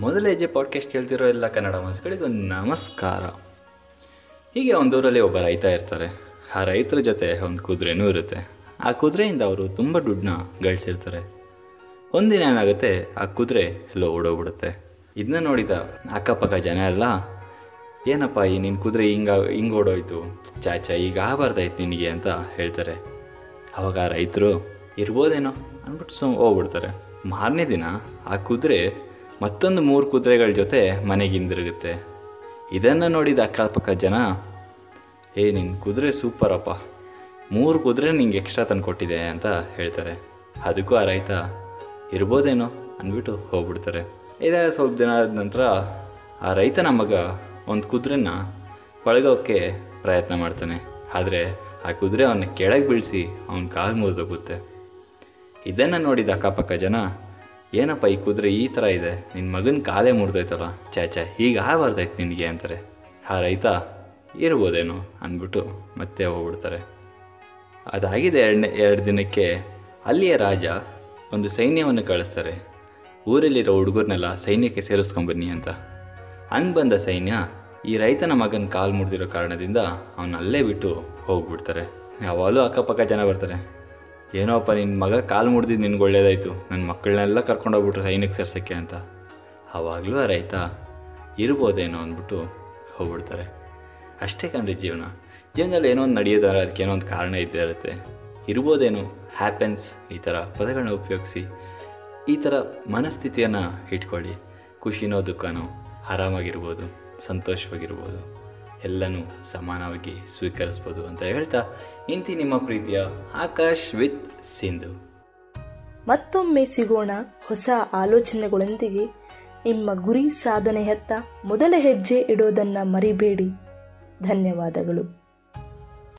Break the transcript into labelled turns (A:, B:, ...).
A: ಹೆಜ್ಜೆ ಪಾಡ್ಕಾಸ್ಟ್ ಕೇಳ್ತಿರೋ ಎಲ್ಲ ಕನ್ನಡ ಮಾಸ್ಗಳಿಗೆ ಒಂದು ನಮಸ್ಕಾರ. ಹೀಗೆ ಒಂದೂರಲ್ಲಿ ಒಬ್ಬ ರೈತ ಇರ್ತಾರೆ. ಆ ರೈತರ ಜೊತೆ ಒಂದು ಕುದುರೆನೂ ಇರುತ್ತೆ. ಆ ಕುದುರೆಯಿಂದ ಅವರು ತುಂಬ ದುಡ್ಡನ್ನ ಗಳಿಸಿರ್ತಾರೆ. ಒಂದಿನ ಏನಾಗುತ್ತೆ, ಆ ಕುದುರೆ ಎಲ್ಲೋ ಓಡೋಗ್ಬಿಡುತ್ತೆ. ಇದನ್ನ ನೋಡಿದ ಅಕ್ಕಪಕ್ಕ ಜನ ಎಲ್ಲ, ಏನಪ್ಪ ಈ ನಿನ್ನ ಕುದುರೆ ಹಿಂಗ, ಹಿಂಗೆ ಓಡೋಯ್ತು? ಚಾಚ ಈಗ ಆಗಬಾರ್ದಾಯ್ತು ನಿನಗೆ, ಅಂತ ಹೇಳ್ತಾರೆ. ಅವಾಗ ರೈತರು, ಇರ್ಬೋದೇನೋ? ಅಂದ್ಬಿಟ್ಟು ಸೊ ಹೋಗ್ಬಿಡ್ತಾರೆ. ಮಾರನೇ ದಿನ ಆ ಕುದುರೆ ಮತ್ತೊಂದು ಮೂರು ಕುದುರೆಗಳ ಜೊತೆ ಮನೆಗೆ ಹಿಂದಿರುಗುತ್ತೆ ಇದನ್ನು ನೋಡಿದ ಅಕ್ಕಪಕ್ಕ ಜನ, ಏ ನಿನ್ನ ಕುದುರೆ ಸೂಪರಪ್ಪ. ಮೂರು ಕುದುರೆ ನಿಂಗೆ ಎಕ್ಸ್ಟ್ರಾ ತಂದು ಕೊಟ್ಟಿದೆ ಅಂತ ಹೇಳ್ತಾರೆ. ಅದಕ್ಕೂ ಆ ರೈತ, ಇರ್ಬೋದೇನೋ? ಅಂದ್ಬಿಟ್ಟು ಹೋಗ್ಬಿಡ್ತಾರೆ. ಇದೇ ಸ್ವಲ್ಪ ದಿನ ಆದ ನಂತರ ಆ ರೈತನ ಮಗ ಒಂದು ಕುದುರೆನ ಪಳಗೋಕ್ಕೆ ಪ್ರಯತ್ನ ಮಾಡ್ತಾನೆ. ಆದರೆ ಆ ಕುದುರೆ ಅವನ್ನ ಕೆಳಗೆ ಬೀಳಿಸಿ ಅವನ ಕಾಲು ಮುರಿದೋಗುತ್ತೆ. ಇದನ್ನು ನೋಡಿದ ಅಕ್ಕಪಕ್ಕ ಜನ ಏನಪ್ಪ ಈ ಕುದುರೆ ಈ ಥರ ಇದೆ? ನಿನ್ನ ಮಗನ ಕಾಲೇ ಮುರಿದೋಯ್ತಲ್ಲ. ಚಾಚ ಹೀಗೆ ಆಗಬಾರ್ದಾಯ್ತು ನಿನಗೆ ಅಂತಾರೆ. ಆ ರೈತ, ಇರ್ಬೋದೇನೋ ಅಂದ್ಬಿಟ್ಟು ಮತ್ತೆ ಹೋಗ್ಬಿಡ್ತಾರೆ. ಅದಾಗಿದೆ ಎರಡನೇ, ಎರಡು ದಿನಕ್ಕೆ ಅಲ್ಲಿಯ ರಾಜ ಒಂದು ಸೈನ್ಯವನ್ನು ಕಳಿಸ್ತಾರೆ. ಊರಲ್ಲಿರೋ ಹುಡುಗರನ್ನೆಲ್ಲ ಸೈನ್ಯಕ್ಕೆ ಸೇರಿಸ್ಕೊಂಬನ್ನಿ ಅಂತ. ಹಂಗೆ ಬಂದ ಸೈನ್ಯ ಈ ರೈತನ ಮಗನ ಕಾಲು ಮುರಿದಿರೋ ಕಾರಣದಿಂದ ಅವನ ಅಲ್ಲೇ ಬಿಟ್ಟು ಹೋಗ್ಬಿಡ್ತಾರೆ. ಯಾವಾಗಲೂ ಅಕ್ಕಪಕ್ಕ ಜನ ಬರ್ತಾರೆ. ಏನೋಪ್ಪ ನಿನ್ನ ಮಗ ಕಾಲು ಮುಡ್ದಿದ್ದು ನಿನ್ಗೆ ಒಳ್ಳೇದಾಯಿತು. ನನ್ನ ಮಕ್ಕಳನ್ನೆಲ್ಲ ಕರ್ಕೊಂಡೋಗ್ಬಿಟ್ರು ಸೈನಿಕ ಸೇರ್ಸೋಕ್ಕೆ ಅಂತ. ಆವಾಗಲೂ ಆ ರೈತ ಇರ್ಬೋದೇನೋ ಅಂದ್ಬಿಟ್ಟು ಹೋಗ್ಬಿಡ್ತಾರೆ ಅಷ್ಟೇ ಕಣ್ರಿ ಜೀವನ. ಜೀವನದಲ್ಲಿ ಏನೋ ಒಂದು ನಡೆಯೋದಾರ, ಅದಕ್ಕೆ ಏನೋ ಒಂದು ಕಾರಣ ಇದ್ದೇ ಇರುತ್ತೆ. ಇರ್ಬೋದೇನೋ ಹ್ಯಾಪನ್ಸ್ ಈ ಥರ ಪದಗಳನ್ನ ಉಪಯೋಗಿಸಿ, ಈ ಥರ ಮನಸ್ಥಿತಿಯನ್ನು ಇಟ್ಕೊಳ್ಳಿ. ಖುಷಿನೋ, ದುಃಖನೋ, ಆರಾಮಾಗಿರ್ಬೋದು, ಸಂತೋಷವಾಗಿರ್ಬೋದು. ಎಲ್ಲನೂ ಸಮಾನವಾಗಿ ಸ್ವೀಕರಿಸ್ಬೋದು ಅಂತ ಹೇಳ್ತಾ ಇಂತಿ ನಿಮ್ಮ ಪ್ರೀತಿಯ ಆಕಾಶ್ ವಿತ್ ಸಿಂಧು.
B: ಮತ್ತೊಮ್ಮೆ ಸಿಗೋಣ ಹೊಸ ಆಲೋಚನೆಗಳೊಂದಿಗೆ. ನಿಮ್ಮ ಗುರಿ ಸಾಧನೆಯತ್ತ ಮೊದಲ ಹೆಜ್ಜೆ ಇಡೋದನ್ನ ಮರಿಬೇಡಿ. ಧನ್ಯವಾದಗಳು.